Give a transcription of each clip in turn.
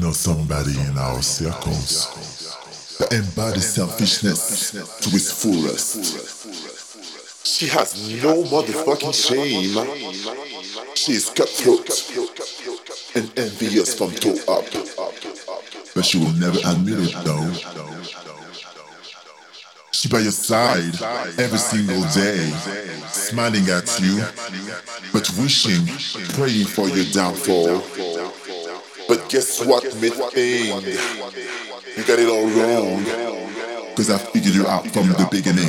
know somebody in our circles that embodies selfishness to its fullest. She has no motherfucking shame. She is cutthroat and envious from toe up. But she will never admit it though. She by your side every single day, smiling at you, but wishing, praying for your downfall. But guess what, mate thing? You got it all wrong. Cause I figured you out from the beginning.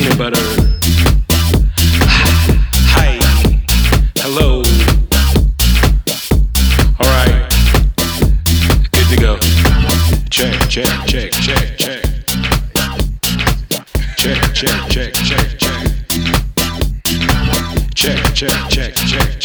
Peanut butter. Hi. Hello. All right. Good to go. Check, check, check, check, check. Check, check, check, check, check. Check, check, check, check,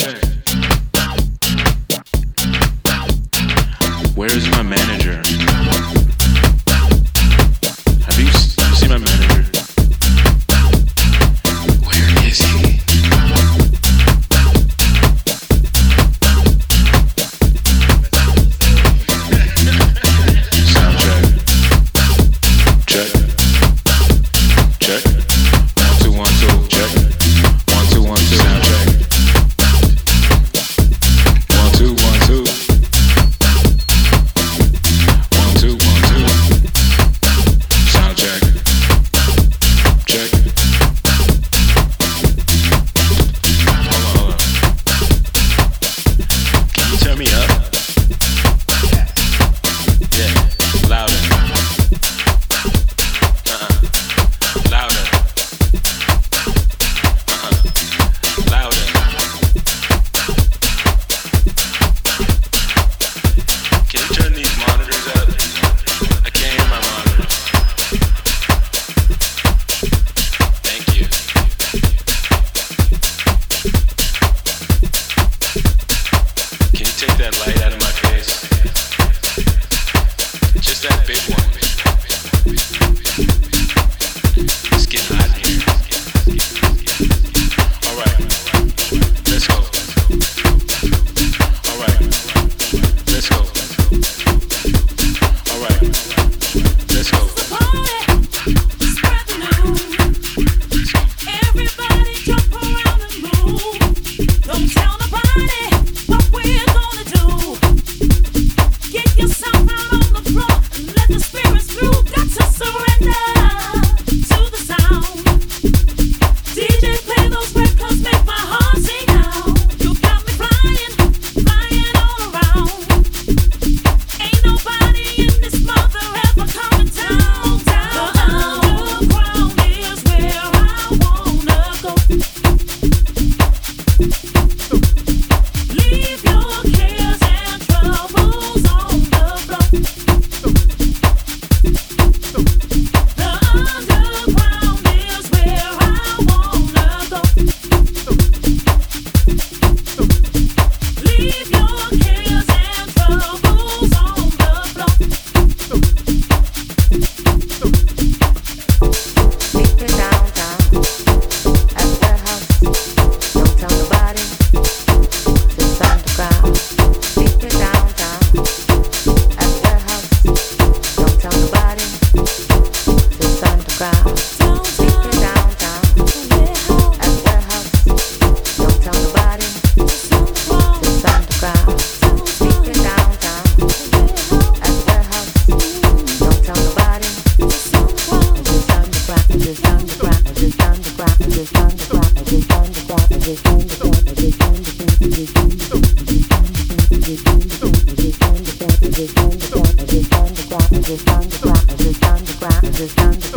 Come on.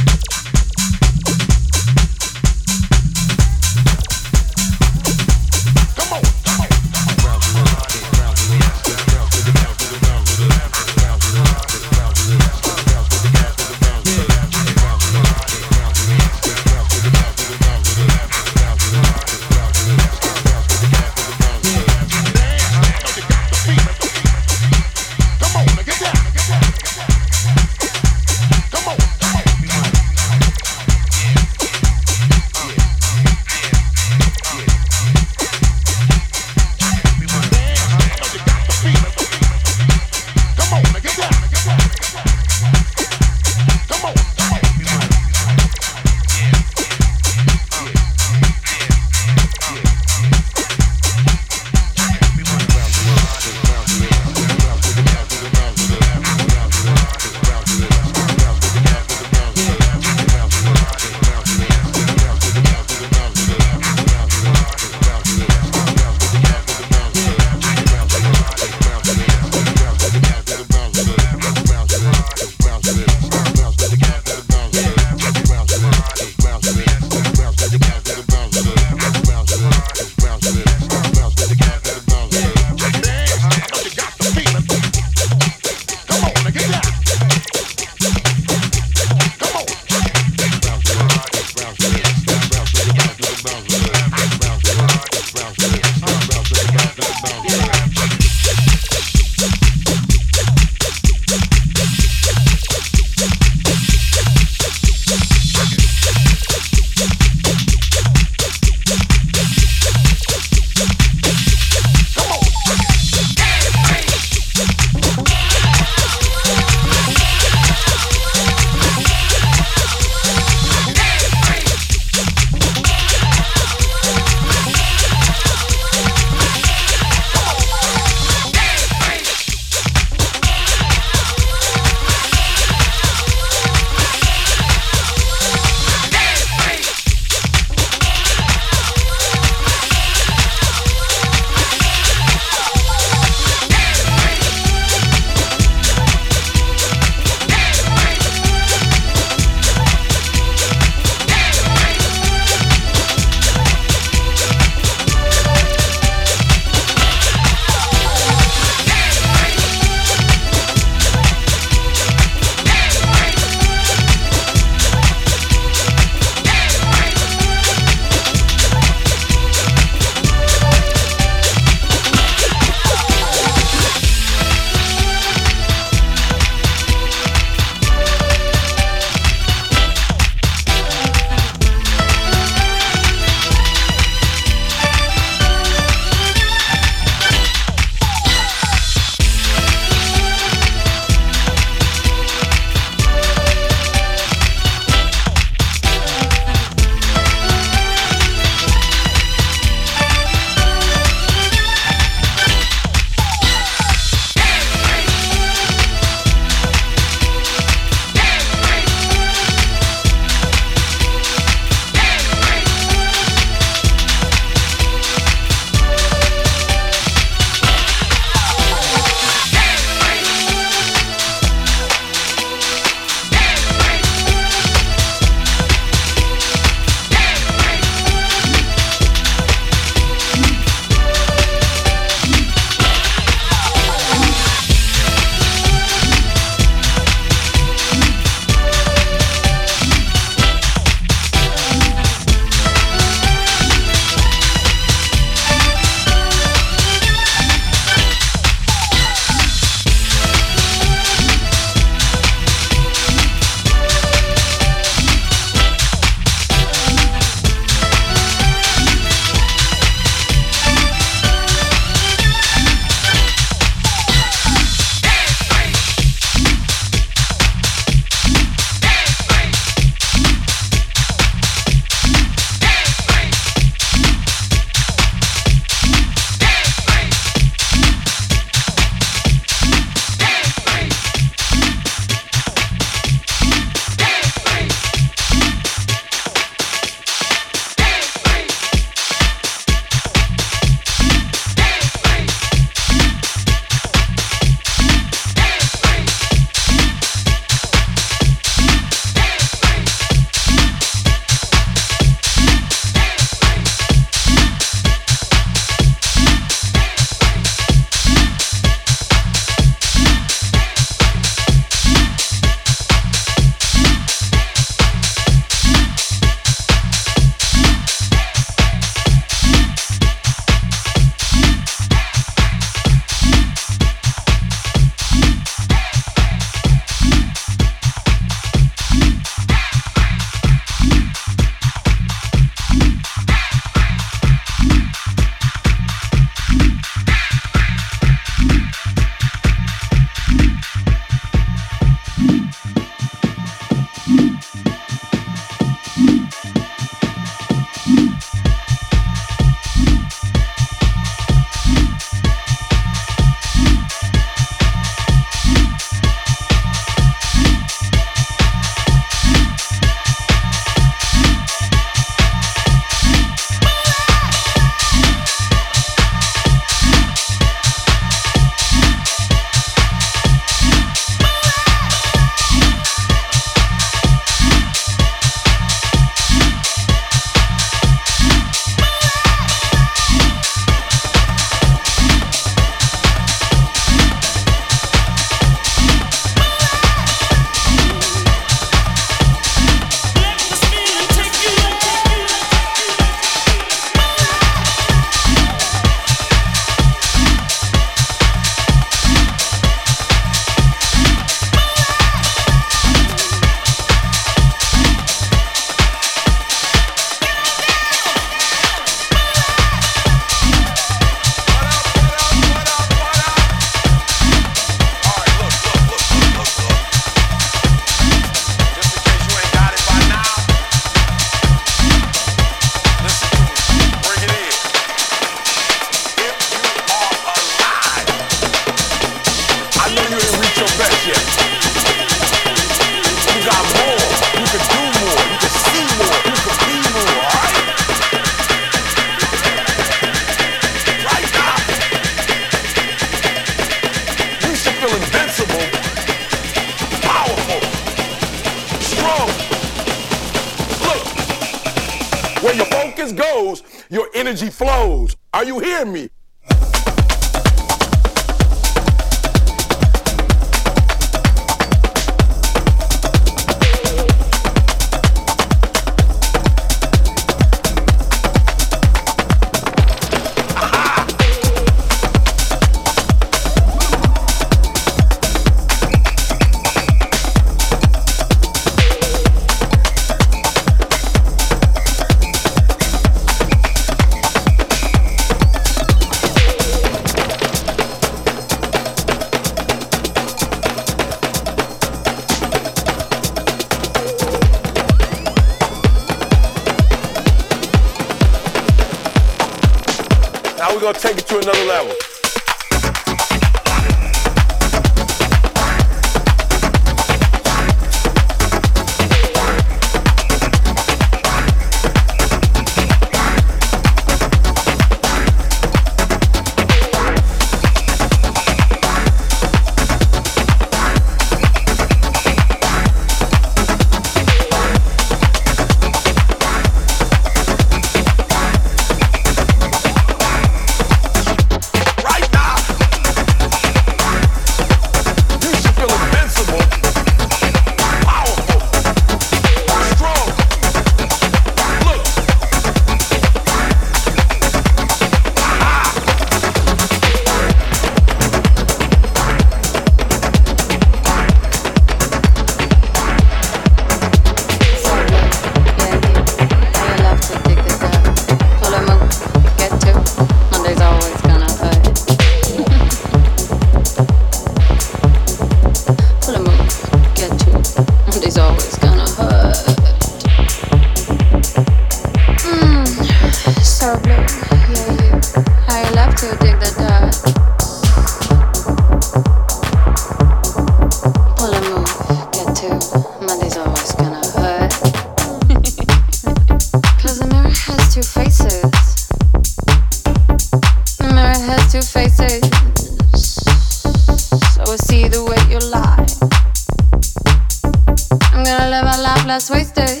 I'm gonna live my life less wasted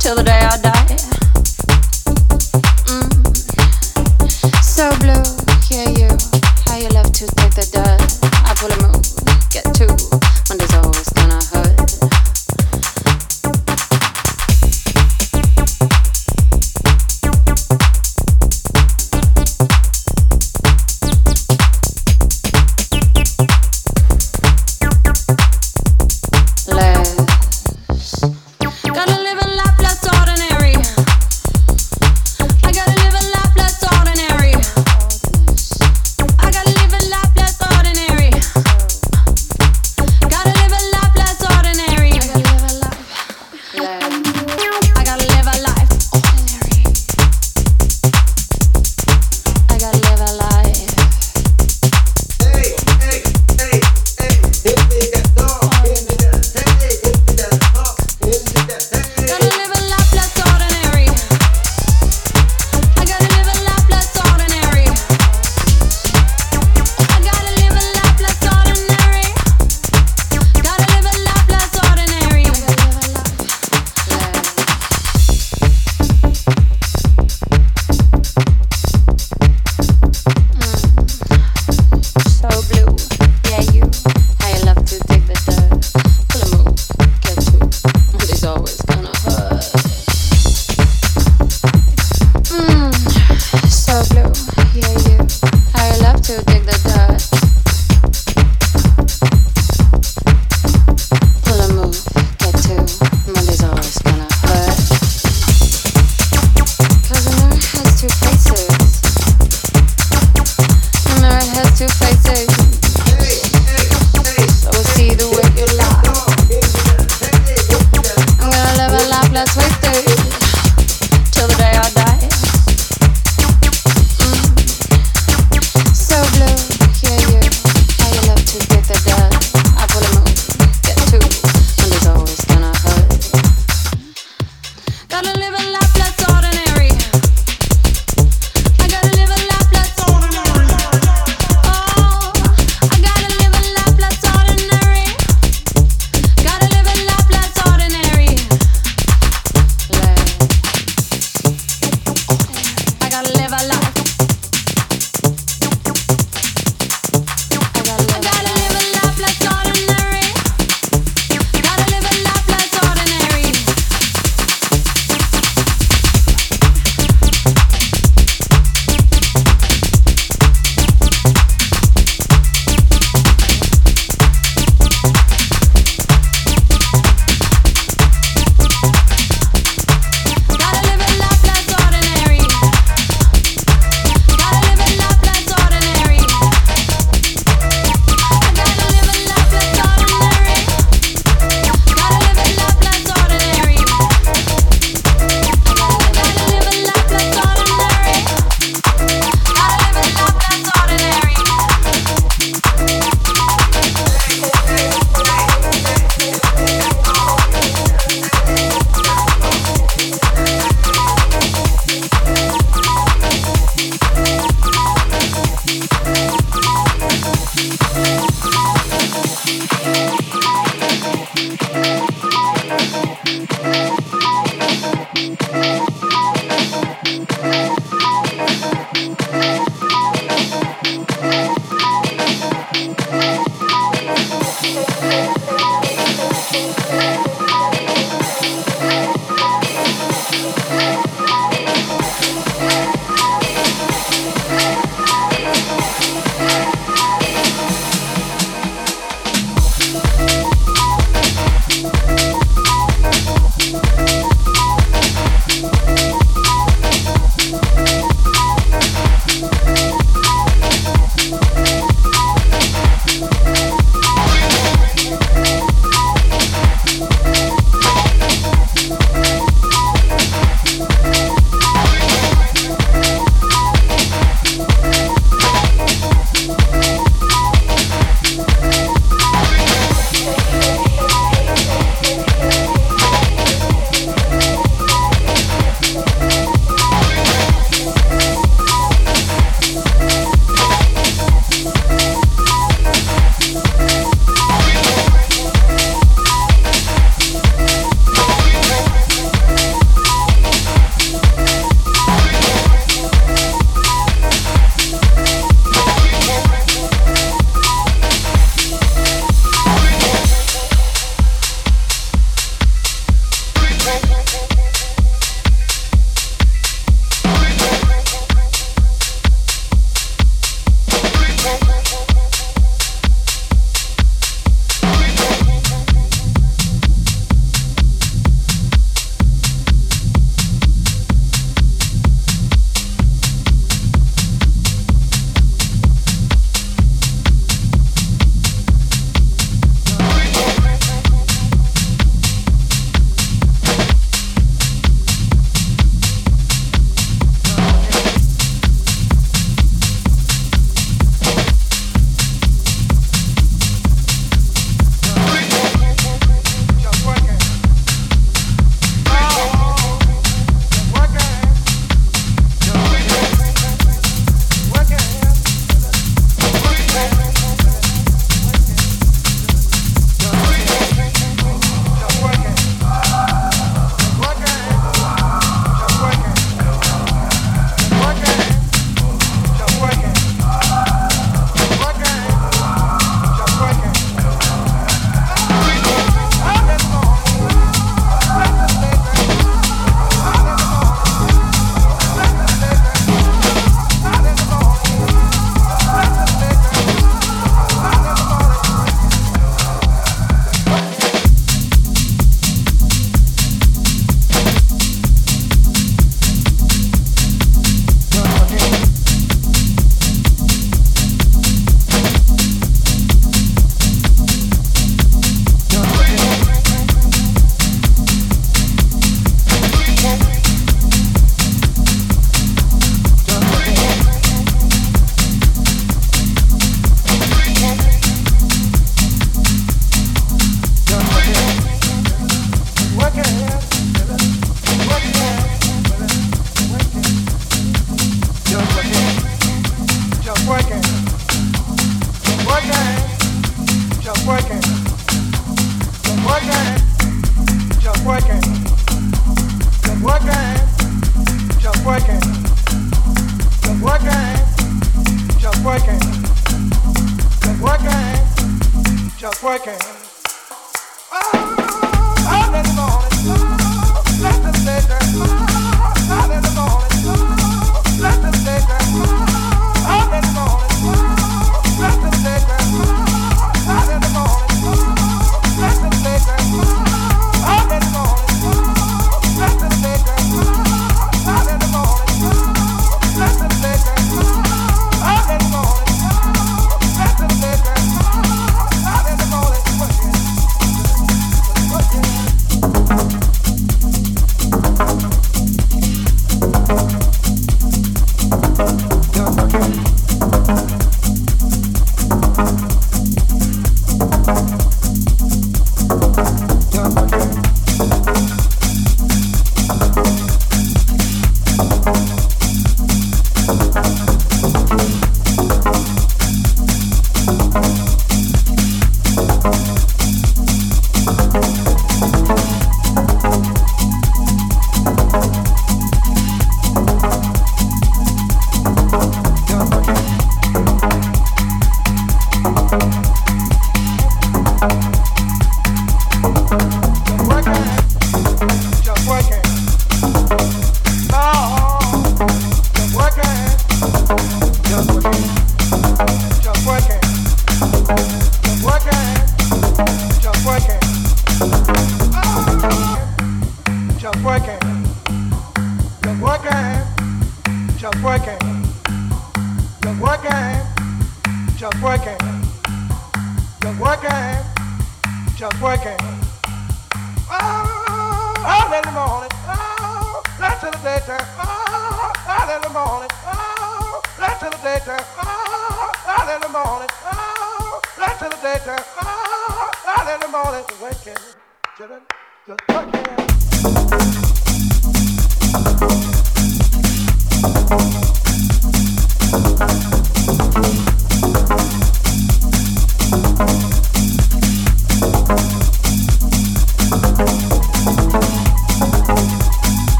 till the day I die.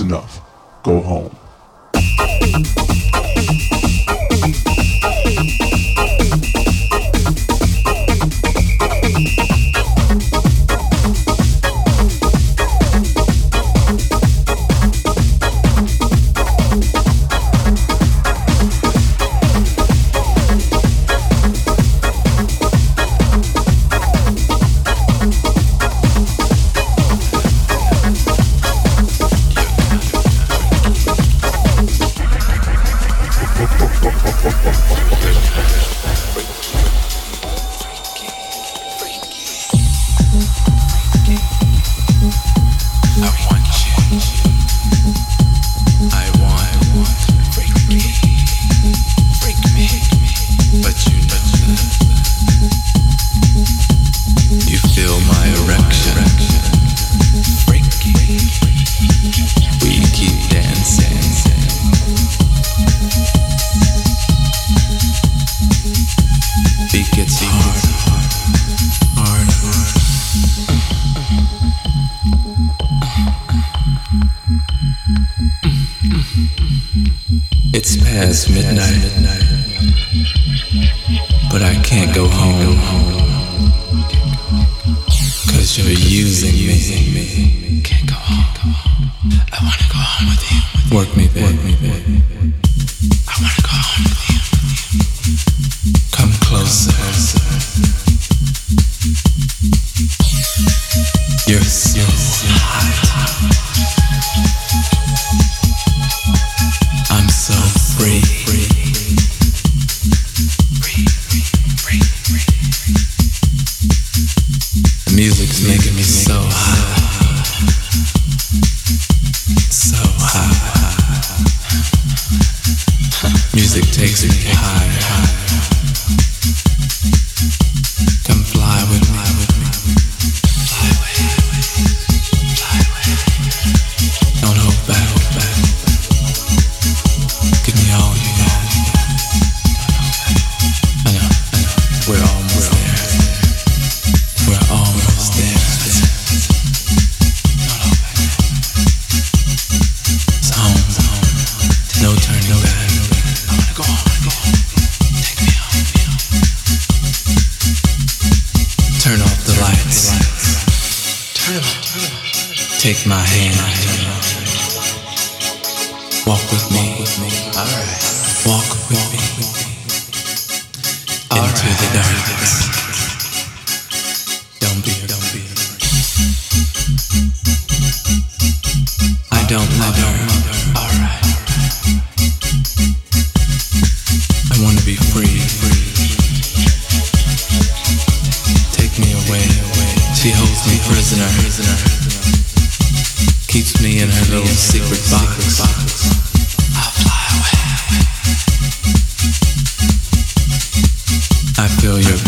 enough. Go home. in her little secret box. I'll fly away. I feel your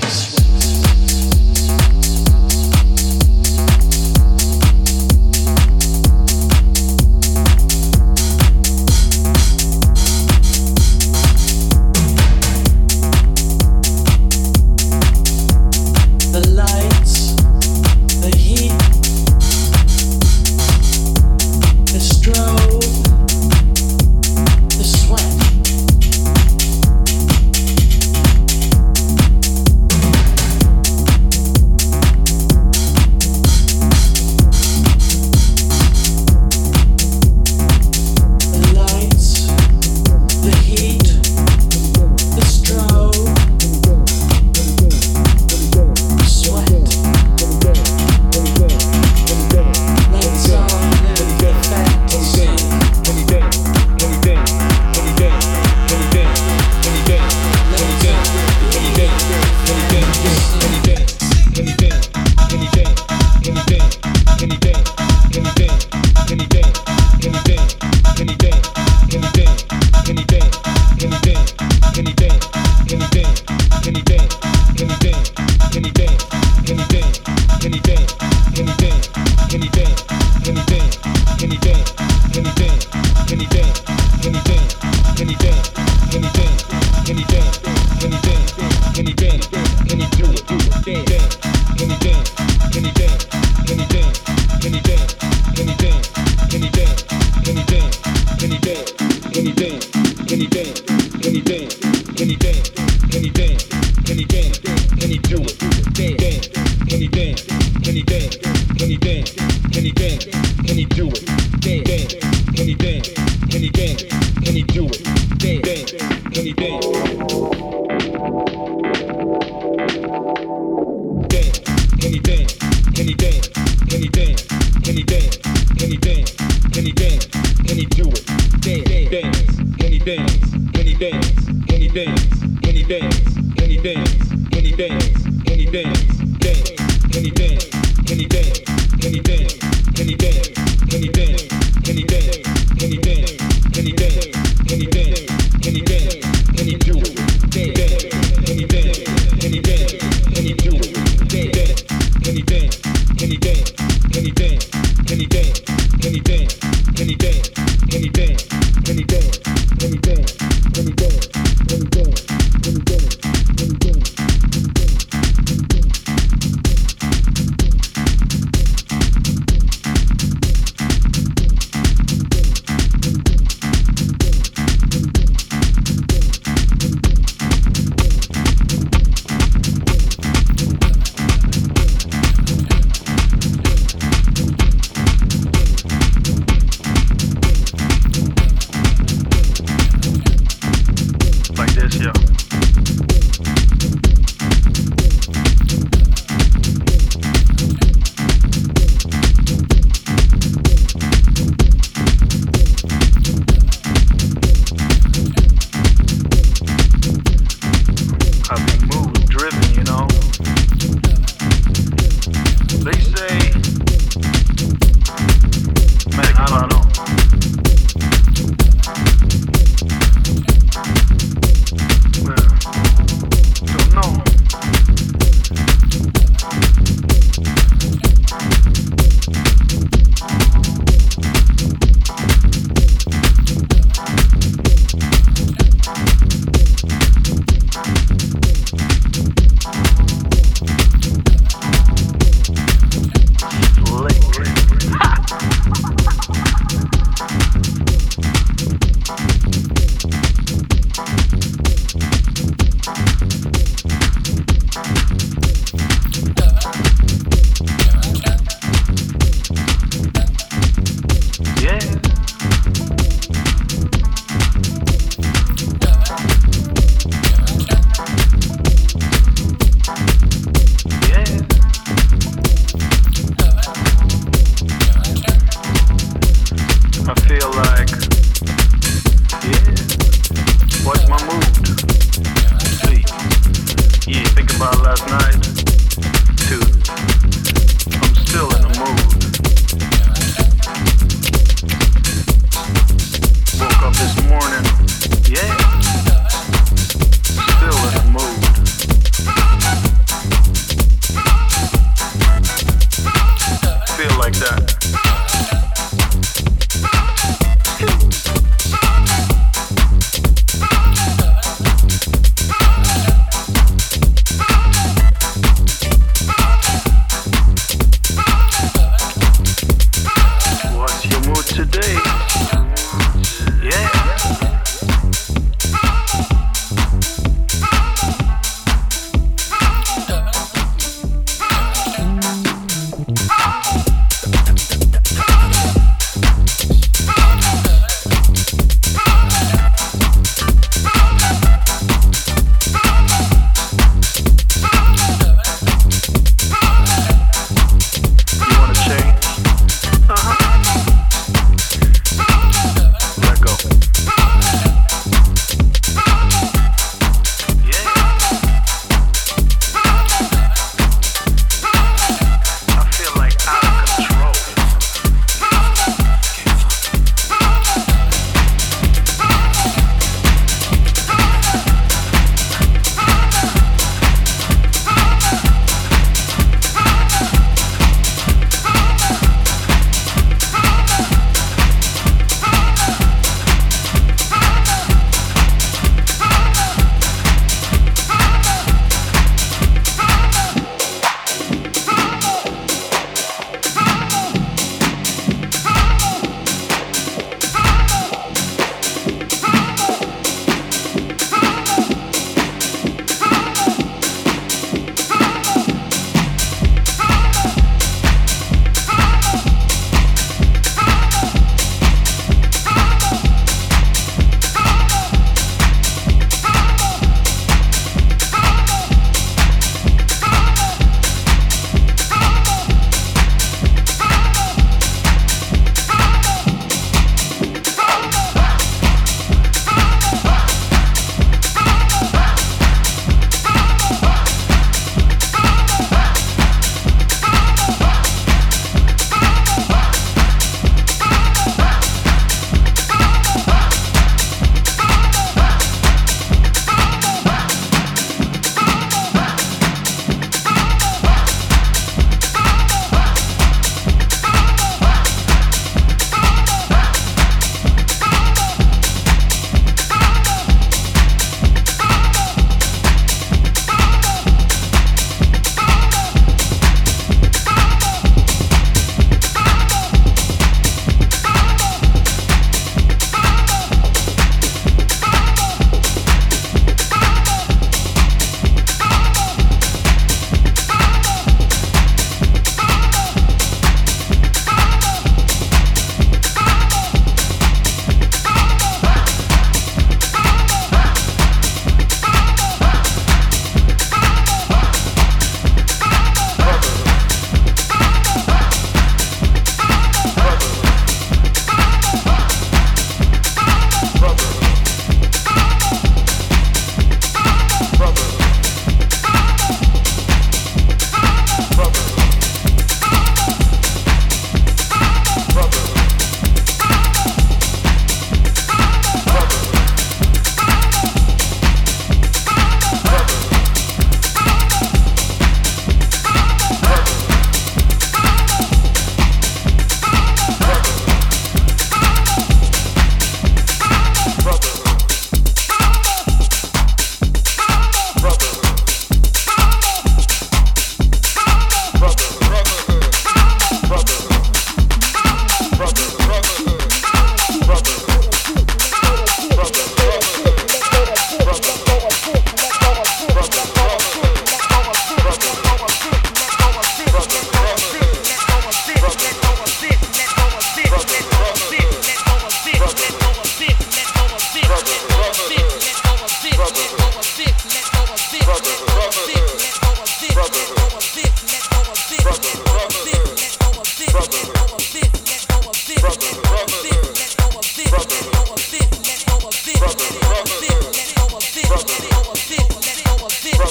Like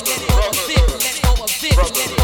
Brotherhood. it.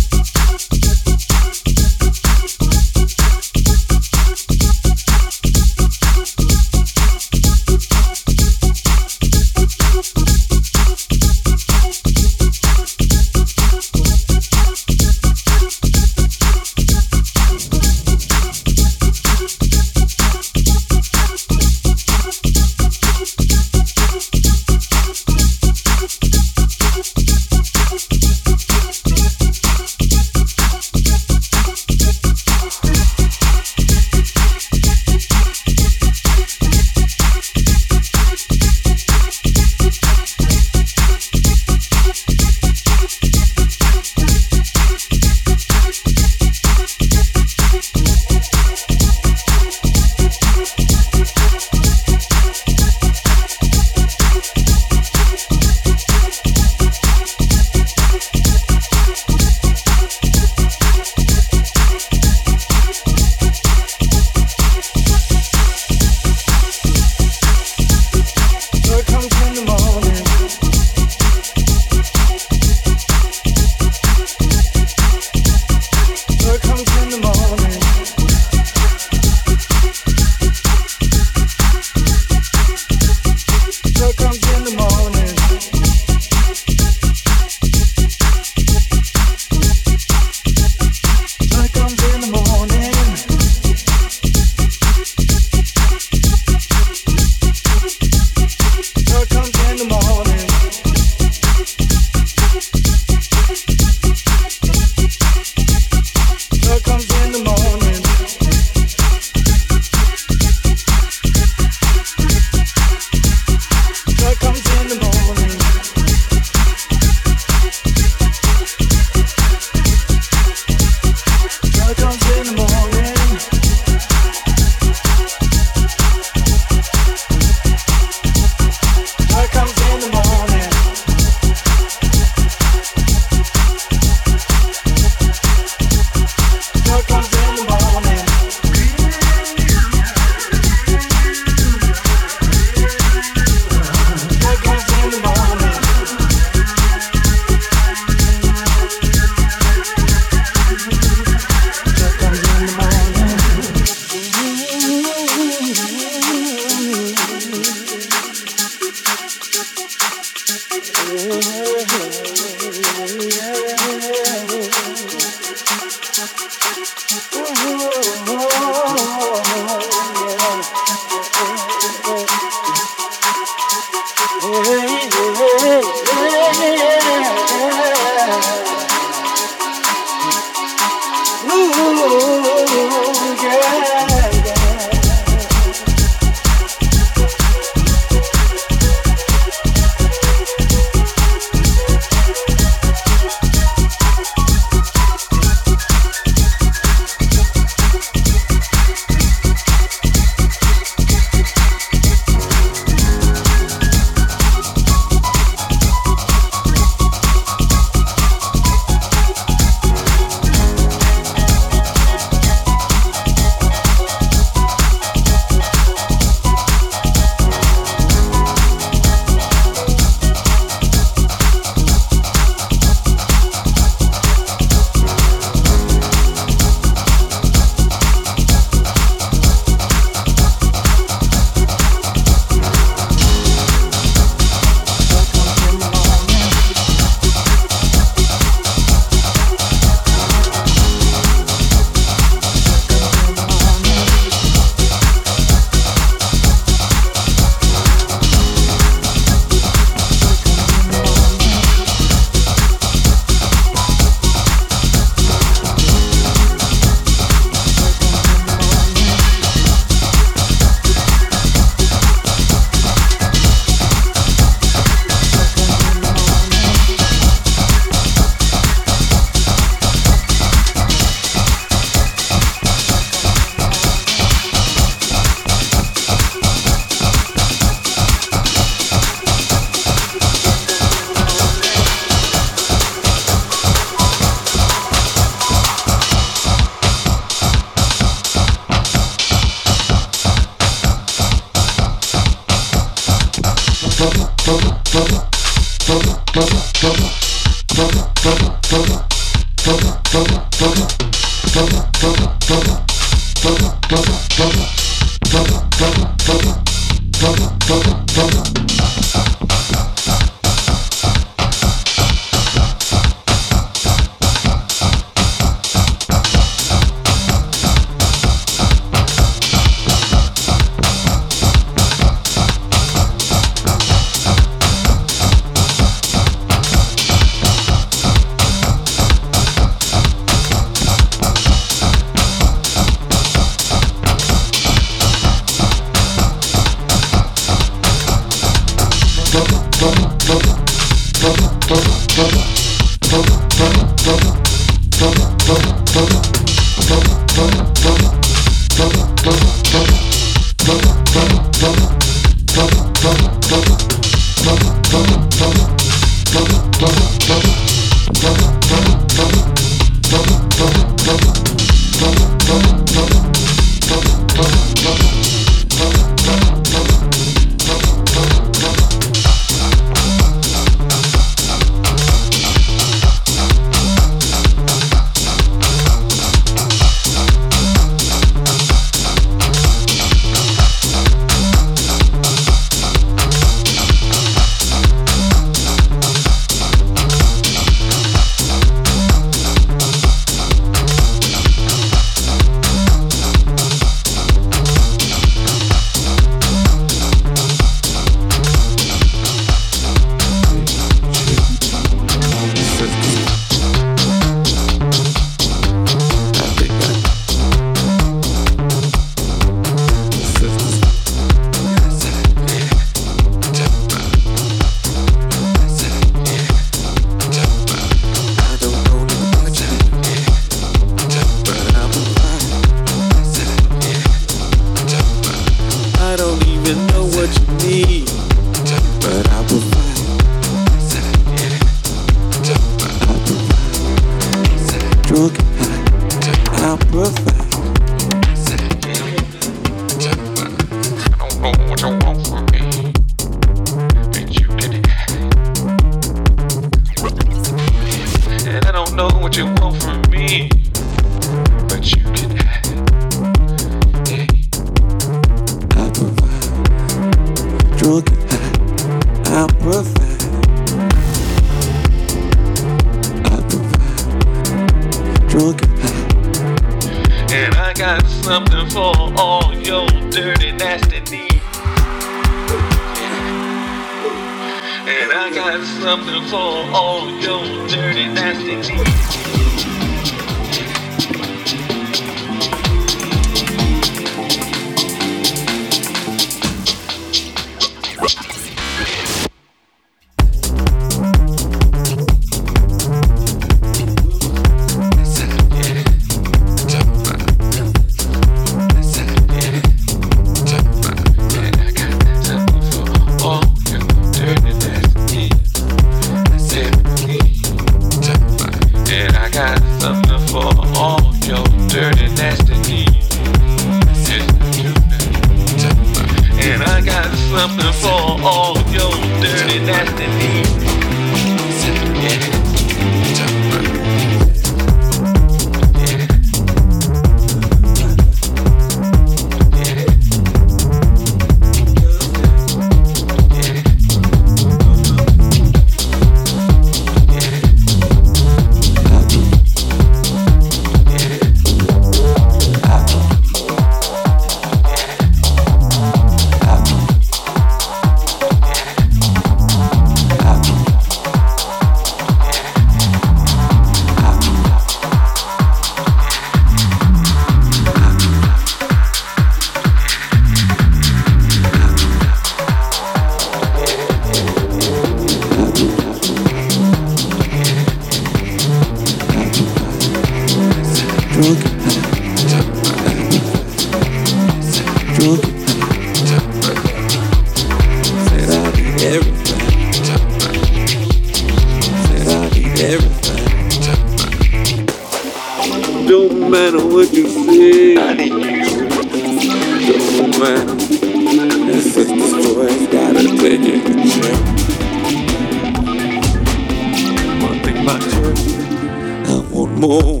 bom.